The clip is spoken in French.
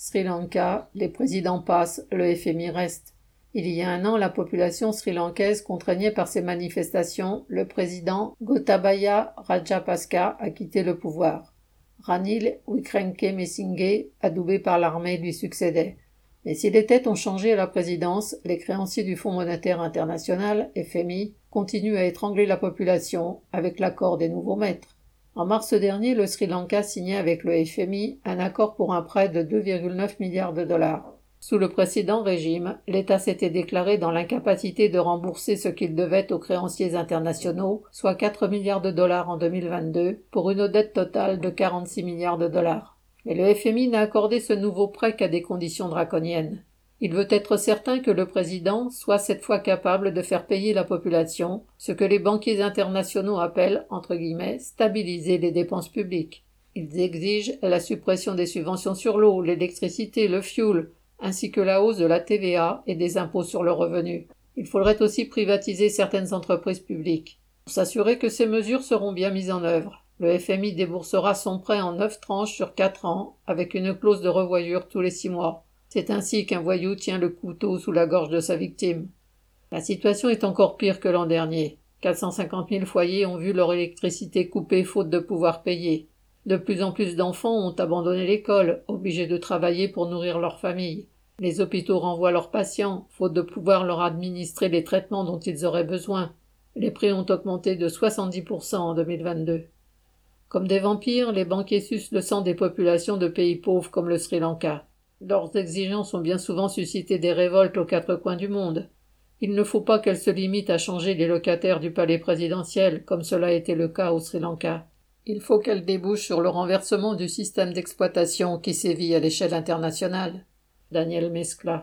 Sri Lanka, les présidents passent, le FMI reste. Il y a un an, la population sri-lankaise contraignait par ces manifestations le président Gotabaya Rajapaksa à quitter le pouvoir. Ranil Wickremesinghe, adoubé par l'armée, lui succédait. Mais si les têtes ont changé à la présidence, les créanciers du Fonds monétaire international, FMI, continuent à étrangler la population avec l'accord des nouveaux maîtres. En mars dernier, le Sri Lanka signait avec le FMI un accord pour un prêt de 2,9 milliards de dollars. Sous le précédent régime, l'État s'était déclaré dans l'incapacité de rembourser ce qu'il devait aux créanciers internationaux, soit 4 milliards de dollars en 2022, pour une dette totale de 46 milliards de dollars. Mais le FMI n'a accordé ce nouveau prêt qu'à des conditions draconiennes. Il veut être certain que le président soit cette fois capable de faire payer la population, ce que les banquiers internationaux appellent, entre guillemets, stabiliser les dépenses publiques. Ils exigent la suppression des subventions sur l'eau, l'électricité, le fioul, ainsi que la hausse de la TVA et des impôts sur le revenu. Il faudrait aussi privatiser certaines entreprises publiques. Pour s'assurer que ces mesures seront bien mises en œuvre, le FMI déboursera son prêt en neuf tranches sur quatre ans, avec une clause de revoyure tous les six mois. C'est ainsi qu'un voyou tient le couteau sous la gorge de sa victime. La situation est encore pire que l'an dernier. 450 000 foyers ont vu leur électricité coupée faute de pouvoir payer. De plus en plus d'enfants ont abandonné l'école, obligés de travailler pour nourrir leur famille. Les hôpitaux renvoient leurs patients, faute de pouvoir leur administrer les traitements dont ils auraient besoin. Les prix ont augmenté de 70% en 2022. Comme des vampires, les banquiers sucent le sang des populations de pays pauvres comme le Sri Lanka. Leurs exigences ont bien souvent suscité des révoltes aux quatre coins du monde. Il ne faut pas qu'elles se limitent à changer les locataires du palais présidentiel, comme cela a été le cas au Sri Lanka. Il faut qu'elles débouchent sur le renversement du système d'exploitation qui sévit à l'échelle internationale. Daniel Mescla.